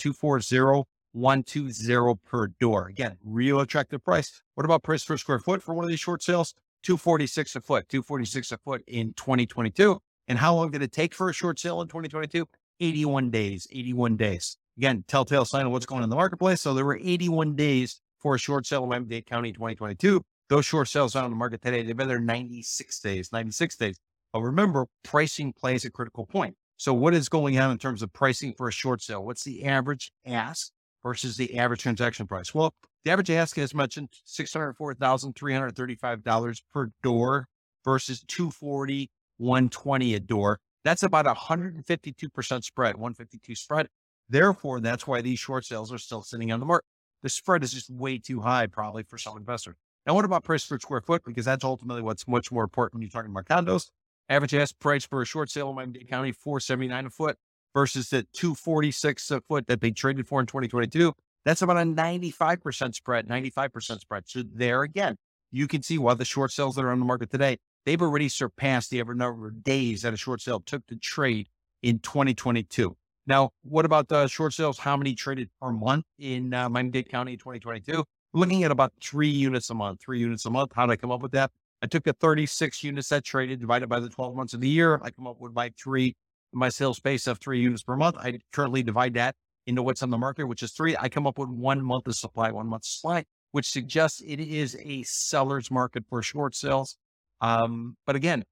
240,120 per door. Again, real attractive price. What about price per square foot for one of these short sales? 246 a foot, 246 a foot in 2022. And how long did it take for a short sale in 2022? 81 days, 81 days. Again, telltale sign of what's going on in the marketplace. So there were 81 days for a short sale in Miami-Dade County in 2022. Those short sales out on the market today, they've been there 96 days, 96 days. But remember, pricing plays a critical point. So, what is going on in terms of pricing for a short sale? What's the average ask versus the average transaction price? Well, the average ask, as mentioned, six hundred four thousand three hundred thirty-five dollars per door versus two forty, one twenty a door. That's about a hundred and fifty-two percent spread, one fifty-two spread. Therefore, that's why these short sales are still sitting on the market. The spread is just way too high, probably for some investors. Now, what about price per square foot? Because that's ultimately what's much more important when you're talking about condos. Average ask price for a short sale in Miami-Dade County, 479 a foot versus the 246 a foot that they traded for in 2022. That's about a 95% spread, 95% spread. So there again, you can see why the short sales that are on the market today, they've already surpassed the ever number of days that a short sale took to trade in 2022. Now, what about the short sales? How many traded per month in uh, Miami-Dade County in 2022? Looking at about three units a month, three units a month. How did I come up with that? I took the 36 units that traded divided by the 12 months of the year. I come up with my three, my sales base of three units per month. I currently divide that into what's on the market, which is three. I come up with one month of supply, one month supply, which suggests it is a seller's market for short sales. Um, but again,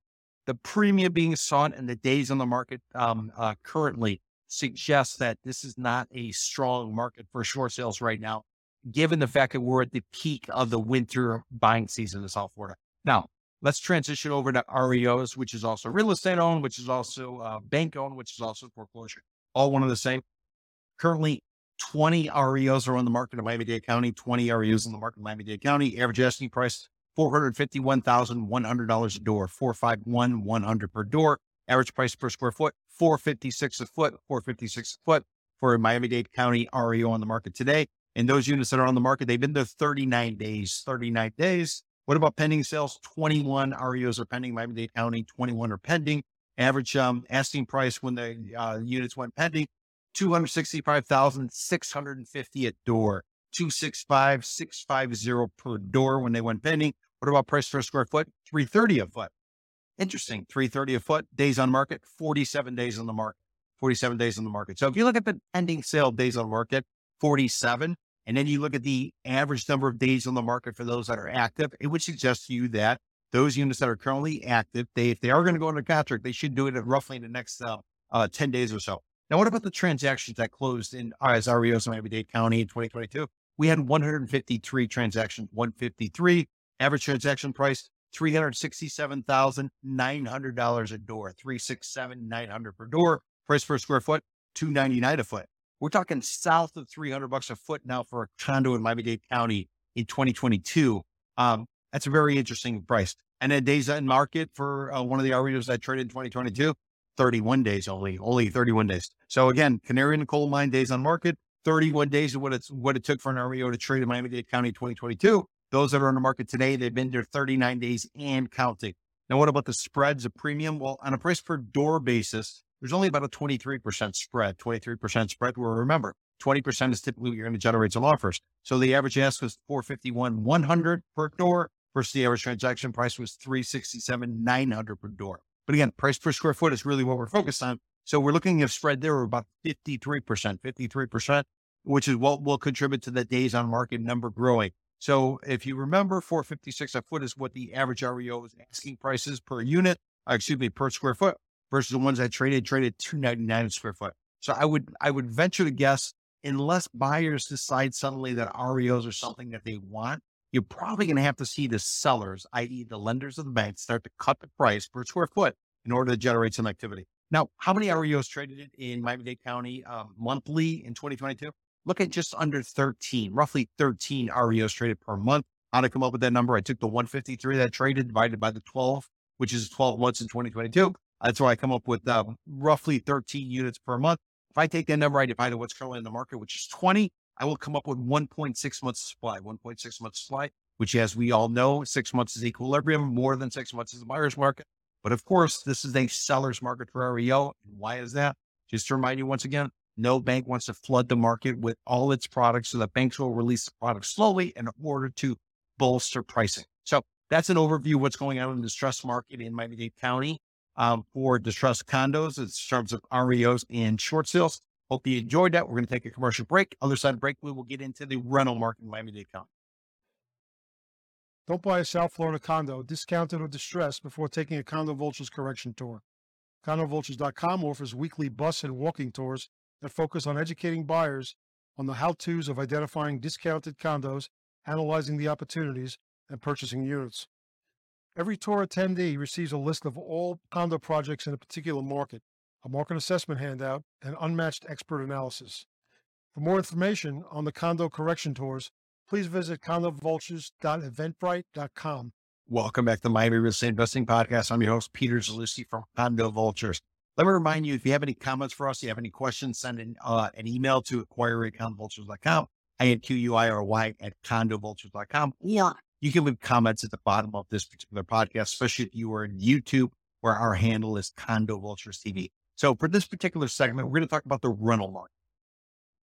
the premium being sought and the days on the market um, uh, currently suggests that this is not a strong market for short sales right now, given the fact that we're at the peak of the winter buying season in South Florida. Now, let's transition over to REOs, which is also real estate owned, which is also uh, bank owned, which is also foreclosure. All one of the same. Currently, 20 REOs are on the market in Miami Dade County, 20 REOs in the market in Miami Dade County. Average asking price $451,100 a door, 451 100 per door. Average price per square foot, 456 a foot, 456 a foot for a Miami Dade County REO on the market today. And those units that are on the market, they've been there 39 days, 39 days. What about pending sales? 21 REOs are pending, Miami Dade County, 21 are pending. Average um, asking price when the uh, units went pending, 265,650 at door, 265,650 per door when they went pending. What about price per square foot? 330 a foot. Interesting. 330 a foot, days on market, 47 days on the market, 47 days on the market. So if you look at the pending sale days on market, 47, and then you look at the average number of days on the market for those that are active, it would suggest to you that those units that are currently active, they if they are going to go under contract, they should do it at roughly in the next uh, uh, 10 days or so. Now, what about the transactions that closed in as REOs in Miami-Dade County in 2022? We had 153 transactions, 153. Average transaction price, $367,900 a door, 367,900 per door. Price per square foot, 299 a foot. We're talking south of 300 bucks a foot now for a condo in Miami-Dade County in 2022. Um, that's a very interesting price. And then days in market for uh, one of the REOs I traded in 2022, 31 days only, only 31 days. So again, Canary in the coal mine days on market, 31 days of what it's what it took for an REO to trade in Miami-Dade County 2022. Those that are on the market today, they've been there 39 days and counting. Now, what about the spreads of premium? Well, on a price per door basis, there's only about a 23% spread, 23% spread. Where remember, 20% is typically what you're going to generate some offers. So the average ask was 451, 100 per door versus the average transaction price was 367, 900 per door. But again, price per square foot is really what we're focused on. So we're looking at spread there of about 53%, 53%, which is what will contribute to the days on market number growing. So if you remember, 456 a foot is what the average REO is asking prices per unit, uh, excuse me, per square foot versus the ones I traded, traded 299 a square foot. So I would, I would venture to guess unless buyers decide suddenly that REOs are something that they want, you're probably going to have to see the sellers, i.e. the lenders of the bank start to cut the price per square foot in order to generate some activity. Now, how many REOs traded in Miami-Dade County um, monthly in 2022? Look at just under 13, roughly 13 REOs traded per month. How to come up with that number? I took the 153 that traded divided by the 12, which is 12 months in 2022. That's why I come up with uh, roughly 13 units per month. If I take that number, I divide it what's currently in the market, which is 20, I will come up with 1.6 months supply, 1.6 months supply, which as we all know, six months is equilibrium, more than six months is a buyer's market. But of course, this is a seller's market for REO. Why is that? Just to remind you once again, no bank wants to flood the market with all its products so that banks will release the product slowly in order to bolster pricing. So that's an overview of what's going on in the distressed market in Miami-Dade County um, for distressed condos in terms of REOs and short sales. Hope you enjoyed that. We're going to take a commercial break. Other side of break, we will get into the rental market in Miami-Dade County. Don't buy a South Florida condo, discounted or distressed, before taking a Condo Vultures correction tour. CondoVultures.com offers weekly bus and walking tours that focus on educating buyers on the how to's of identifying discounted condos, analyzing the opportunities, and purchasing units. Every tour attendee receives a list of all condo projects in a particular market, a market assessment handout, and unmatched expert analysis. For more information on the condo correction tours, please visit condovultures.eventbrite.com. Welcome back to the Miami Real Estate Investing Podcast. I'm your host, Peter Zalewski from Condo Vultures. Let me remind you, if you have any comments for us, you have any questions, send in, uh, an email to inquiry at condovultures.com, I-N-Q-U-I-R-Y at condovultures.com. Yeah. You can leave comments at the bottom of this particular podcast, especially if you are in YouTube, where our handle is Condo Vultures TV. So for this particular segment, we're going to talk about the rental market.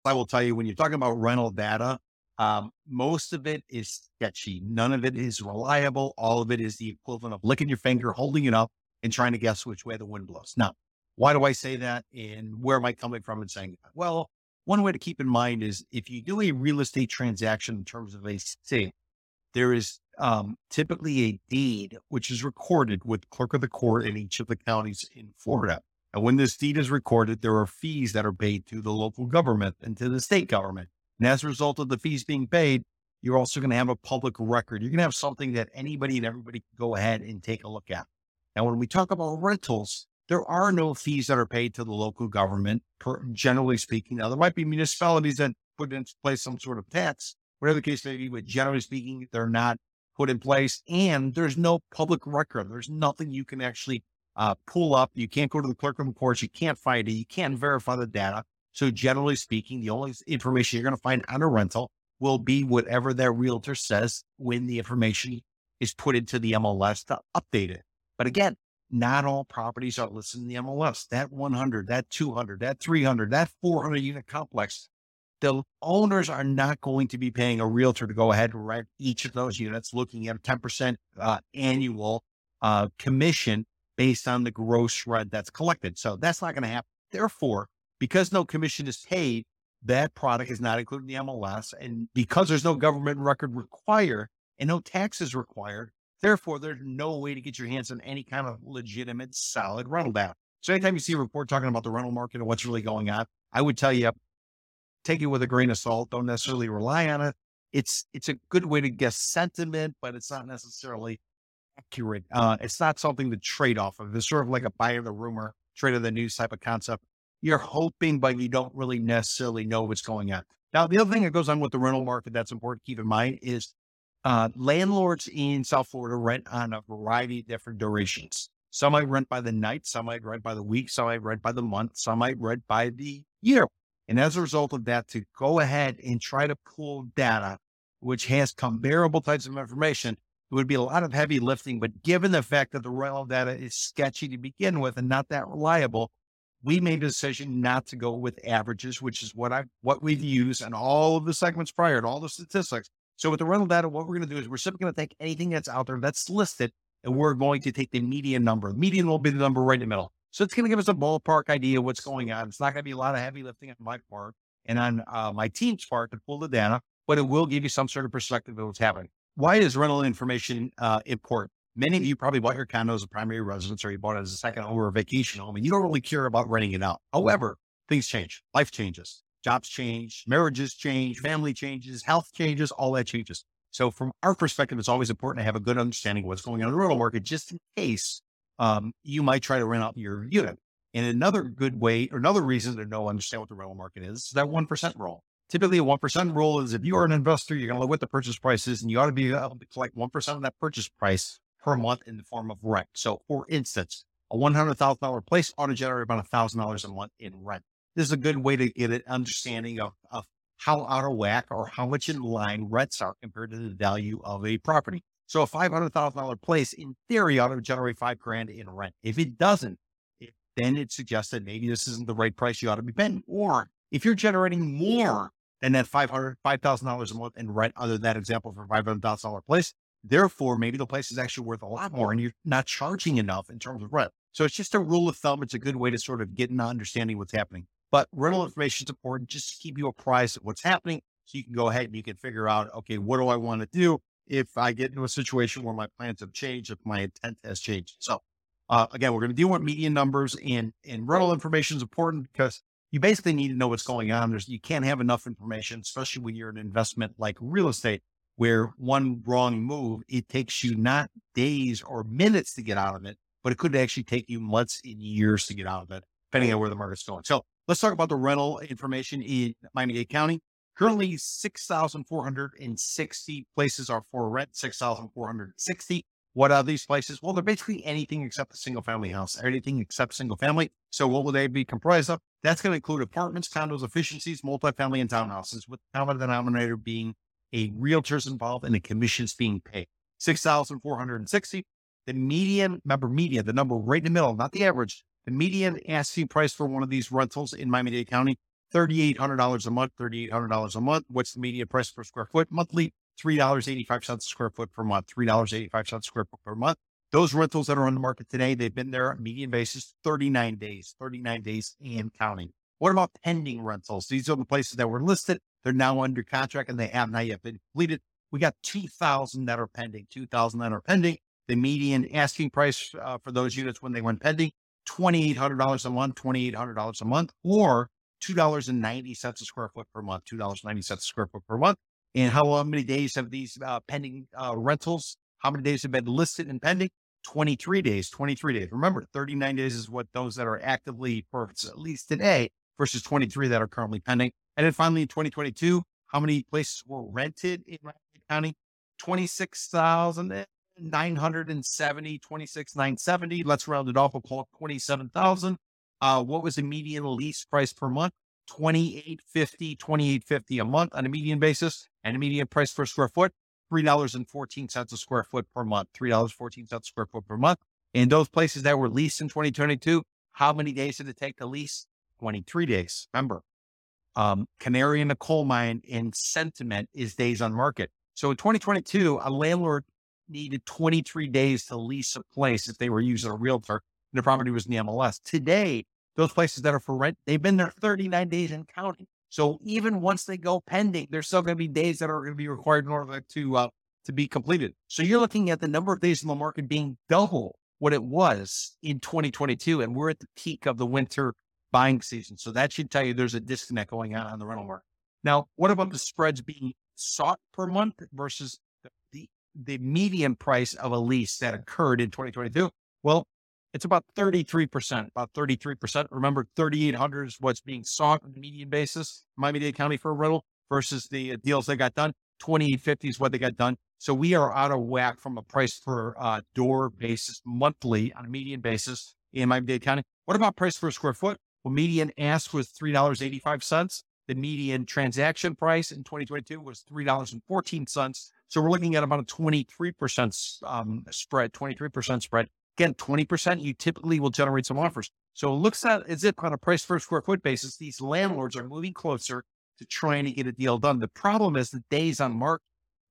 I will tell you, when you're talking about rental data, um, most of it is sketchy. None of it is reliable. All of it is the equivalent of licking your finger, holding it up, and trying to guess which way the wind blows. Now, why do I say that? And where am I coming from and saying that? Well, one way to keep in mind is if you do a real estate transaction in terms of a sale, there is um, typically a deed which is recorded with clerk of the court in each of the counties in Florida. And when this deed is recorded, there are fees that are paid to the local government and to the state government. And as a result of the fees being paid, you're also going to have a public record. You're going to have something that anybody and everybody can go ahead and take a look at. Now, when we talk about rentals, there are no fees that are paid to the local government, per, generally speaking. Now, there might be municipalities that put in place some sort of tax, whatever the case may be, but generally speaking, they're not put in place. And there's no public record. There's nothing you can actually uh, pull up. You can't go to the clerk of the courts. You can't find it. You can't verify the data. So, generally speaking, the only information you're going to find on a rental will be whatever that realtor says when the information is put into the MLS to update it. But again, not all properties are listed in the MLS. That 100, that 200, that 300, that 400 unit complex, the owners are not going to be paying a realtor to go ahead and rent each of those units, looking at a 10% uh, annual uh, commission based on the gross rent that's collected. So that's not going to happen. Therefore, because no commission is paid, that product is not included in the MLS. And because there's no government record required and no taxes required, Therefore, there's no way to get your hands on any kind of legitimate, solid rental data. So anytime you see a report talking about the rental market and what's really going on, I would tell you, take it with a grain of salt. Don't necessarily rely on it. It's it's a good way to guess sentiment, but it's not necessarily accurate. Uh, it's not something to trade off of. It's sort of like a buy of the rumor, trade of the news type of concept. You're hoping, but you don't really necessarily know what's going on. Now, the other thing that goes on with the rental market that's important to keep in mind is uh, landlords in South Florida rent on a variety of different durations. Some might rent by the night, some might rent by the week, some might rent by the month, some might rent by the year. And as a result of that, to go ahead and try to pull data, which has comparable types of information, it would be a lot of heavy lifting. But given the fact that the rental data is sketchy to begin with and not that reliable, we made a decision not to go with averages, which is what I what we've used in all of the segments prior to all the statistics. So with the rental data, what we're going to do is we're simply going to take anything that's out there that's listed, and we're going to take the median number. Median will be the number right in the middle. So it's going to give us a ballpark idea of what's going on. It's not going to be a lot of heavy lifting on my part and on uh, my team's part to pull the data, but it will give you some sort of perspective of what's happening. Why is rental information uh, important? Many of you probably bought your condo as a primary residence or you bought it as a second home or a vacation home, and you don't really care about renting it out. However, things change, life changes jobs change, marriages change, family changes, health changes, all that changes. So from our perspective, it's always important to have a good understanding of what's going on in the rental market, just in case um, you might try to rent out your unit. And another good way, or another reason to know, understand what the rental market is, is that 1% rule. Typically, a 1% rule is if you are an investor, you're going to live with the purchase prices and you ought to be able to collect 1% of that purchase price per month in the form of rent. So for instance, a $100,000 place ought to generate about $1,000 a month in rent this is a good way to get an understanding of, of how out of whack or how much in line rents are compared to the value of a property. So a $500,000 place in theory ought to generate five grand in rent. If it doesn't, it, then it suggests that maybe this isn't the right price you ought to be paying. Or if you're generating more than that $500, a month in rent, other than that example for $500,000 place, therefore maybe the place is actually worth a lot more and you're not charging enough in terms of rent. So it's just a rule of thumb. It's a good way to sort of get an understanding what's happening. But rental information is important just to keep you apprised of what's happening. So you can go ahead and you can figure out, okay, what do I want to do if I get into a situation where my plans have changed, if my intent has changed. So Uh, again, we're going to deal with median numbers and, and rental information is important because you basically need to know what's going on. There's, you can't have enough information, especially when you're an investment like real estate, where one wrong move, it takes you not days or minutes to get out of it, but it could actually take you months and years to get out of it, depending on where the market's going. So let's talk about the rental information in Miami-Dade County. Currently, 6,460 places are for rent, 6,460. What are these places? Well, they're basically anything except a single family house, anything except single family. So what will they be comprised of? That's going to include apartments, condos, efficiencies, multifamily, and townhouses, with the common denominator being a realtors involved and the commissions being paid. 6,460. The median, remember median, the number right in the middle, not the average. The median asking price for one of these rentals in Miami-Dade County, $3,800 a month, $3,800 a month. What's the median price per square foot monthly? $3.85 a square foot per month, $3.85 a square foot per month. Those rentals that are on the market today, they've been there median basis 39 days, 39 days and counting. What about pending rentals? These are the places that were listed. They're now under contract and they have not yet been completed. We got 2,000 that are pending, 2,000 that are pending. The median asking price uh, for those units when they went pending, $2,800 a month, $2,800 a month, or $2.90 a square foot per month, $2.90 a square foot per month. And how many days have these uh, pending uh, rentals? How many days have been listed and pending? 23 days, 23 days. Remember, 39 days is what those that are actively for at least today versus 23 that are currently pending. And then finally, in 2022, how many places were rented in Miami County? 26,970, 26,970. Let's round it off. We'll call it 27,000. Uh, what was the median lease price per month? 2850, 2850 a month on a median basis and a median price per square foot, $3.14 a square foot per month, $3.14 a square foot per month. in those places that were leased in 2022, how many days did it take to lease? 23 days. Remember, um, canary in the coal mine in sentiment is days on market. So in 2022, a landlord needed 23 days to lease a place if they were using a realtor the property was in the MLS. Today, those places that are for rent, they've been there 39 days and counting. So even once they go pending, there's still going to be days that are going to be required in order to uh, to be completed. So you're looking at the number of days in the market being double what it was in 2022, and we're at the peak of the winter buying season. So that should tell you there's a disconnect going on on the rental market. Now, what about the spreads being sought per month versus the, the median price of a lease that occurred in 2022? Well, it's about 33%, about 33%. Remember, 3,800 is what's being sought on the median basis, Miami-Dade County for a rental versus the uh, deals they got done. 2850 is what they got done. So we are out of whack from a price per uh, door basis monthly on a median basis in Miami-Dade County. What about price per square foot? Well, median ask was $3.85. The median transaction price in 2022 was $3.14. So we're looking at about a 23% um, spread, 23% spread. Again, 20%, you typically will generate some offers. So it looks at as if on a price per square foot basis, these landlords are moving closer to trying to get a deal done. The problem is the days on market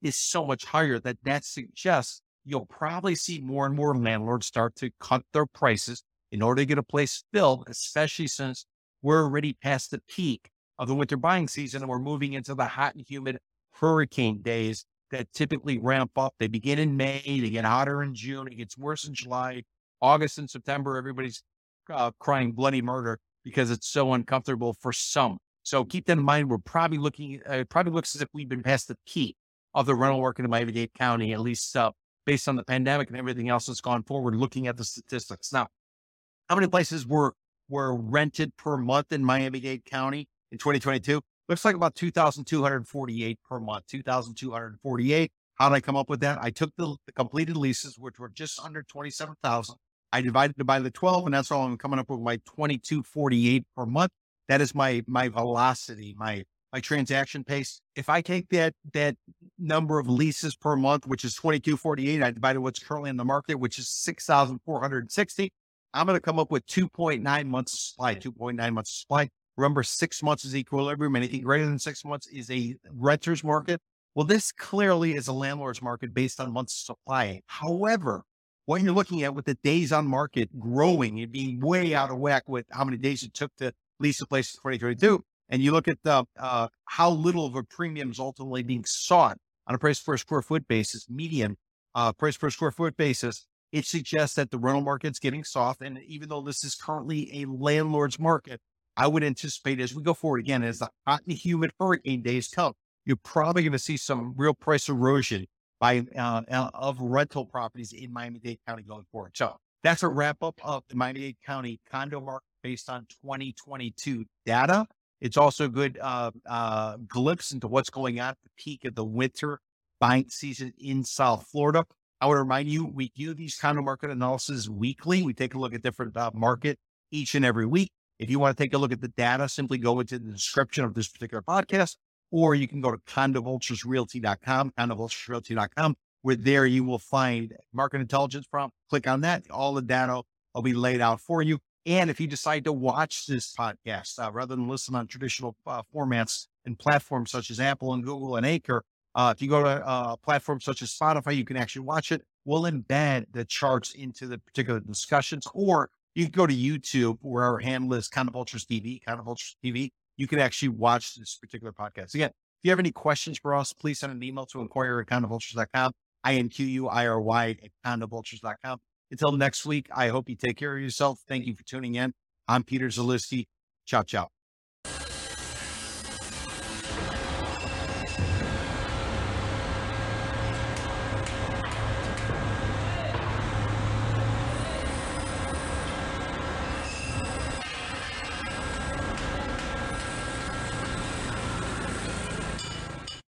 is so much higher that that suggests you'll probably see more and more landlords start to cut their prices in order to get a place filled, especially since we're already past the peak of the winter buying season and we're moving into the hot and humid hurricane days that typically ramp up. They begin in May, they get hotter in June, it gets worse in July, August and September. Everybody's uh, crying bloody murder because it's so uncomfortable for some. So keep that in mind. We're probably looking, uh, it probably looks as if we've been past the peak of the rental market in Miami Dade County, at least uh, based on the pandemic and everything else that's gone forward, looking at the statistics. Now, how many places were were rented per month in Miami Dade County in 2022? Looks like about 2,248 per month. 2,248. How did I come up with that? I took the, the completed leases, which were just under 27,000. I divided it by the 12, and that's all I'm coming up with my 2248 per month. That is my my velocity, my my transaction pace. If I take that that number of leases per month, which is 2248, I divided what's currently in the market, which is 6,460. I'm going to come up with 2.9 months supply, 2.9 months supply. Remember, six months is equilibrium. Anything greater than six months is a renter's market. Well, this clearly is a landlord's market based on months supply. However, what you're looking at with the days on market growing and being way out of whack with how many days it took to lease a place in 2022, and you look at the, uh, how little of a premium is ultimately being sought on a price per square foot basis, median uh, price per square foot basis, it suggests that the rental market's getting soft. And even though this is currently a landlord's market, I would anticipate as we go forward again, as the hot and humid hurricane days come, you're probably going to see some real price erosion by uh, uh, of rental properties in Miami-Dade County going forward. So that's a wrap up of the Miami-Dade County condo market based on 2022 data. It's also a good uh, uh, glimpse into what's going on at the peak of the winter buying season in South Florida. I to remind you, we do these condo market analysis weekly. We take a look at different uh, market each and every week. If you want to take a look at the data, simply go into the description of this particular podcast, or you can go to condovulturesrealty.com, condovulturesrealty.com, where there you will find market intelligence prompt. Click on that. All the data will be laid out for you. And if you decide to watch this podcast uh, rather than listen on traditional uh, formats and platforms such as Apple and Google and Anchor, uh, if you go to uh, platforms such as Spotify, you can actually watch it. We'll embed the charts into the particular discussions, or you can go to YouTube where our handle is Condo Vultures TV, Condo Vultures TV. You can actually watch this particular podcast. Again, if you have any questions for us, please send an email to inquire at condovultures.com, I-N-Q-U-I-R-Y at condovultures.com. Until next week, I hope you take care of yourself. Thank you for tuning in. I'm Peter Zalewski. Ciao, ciao.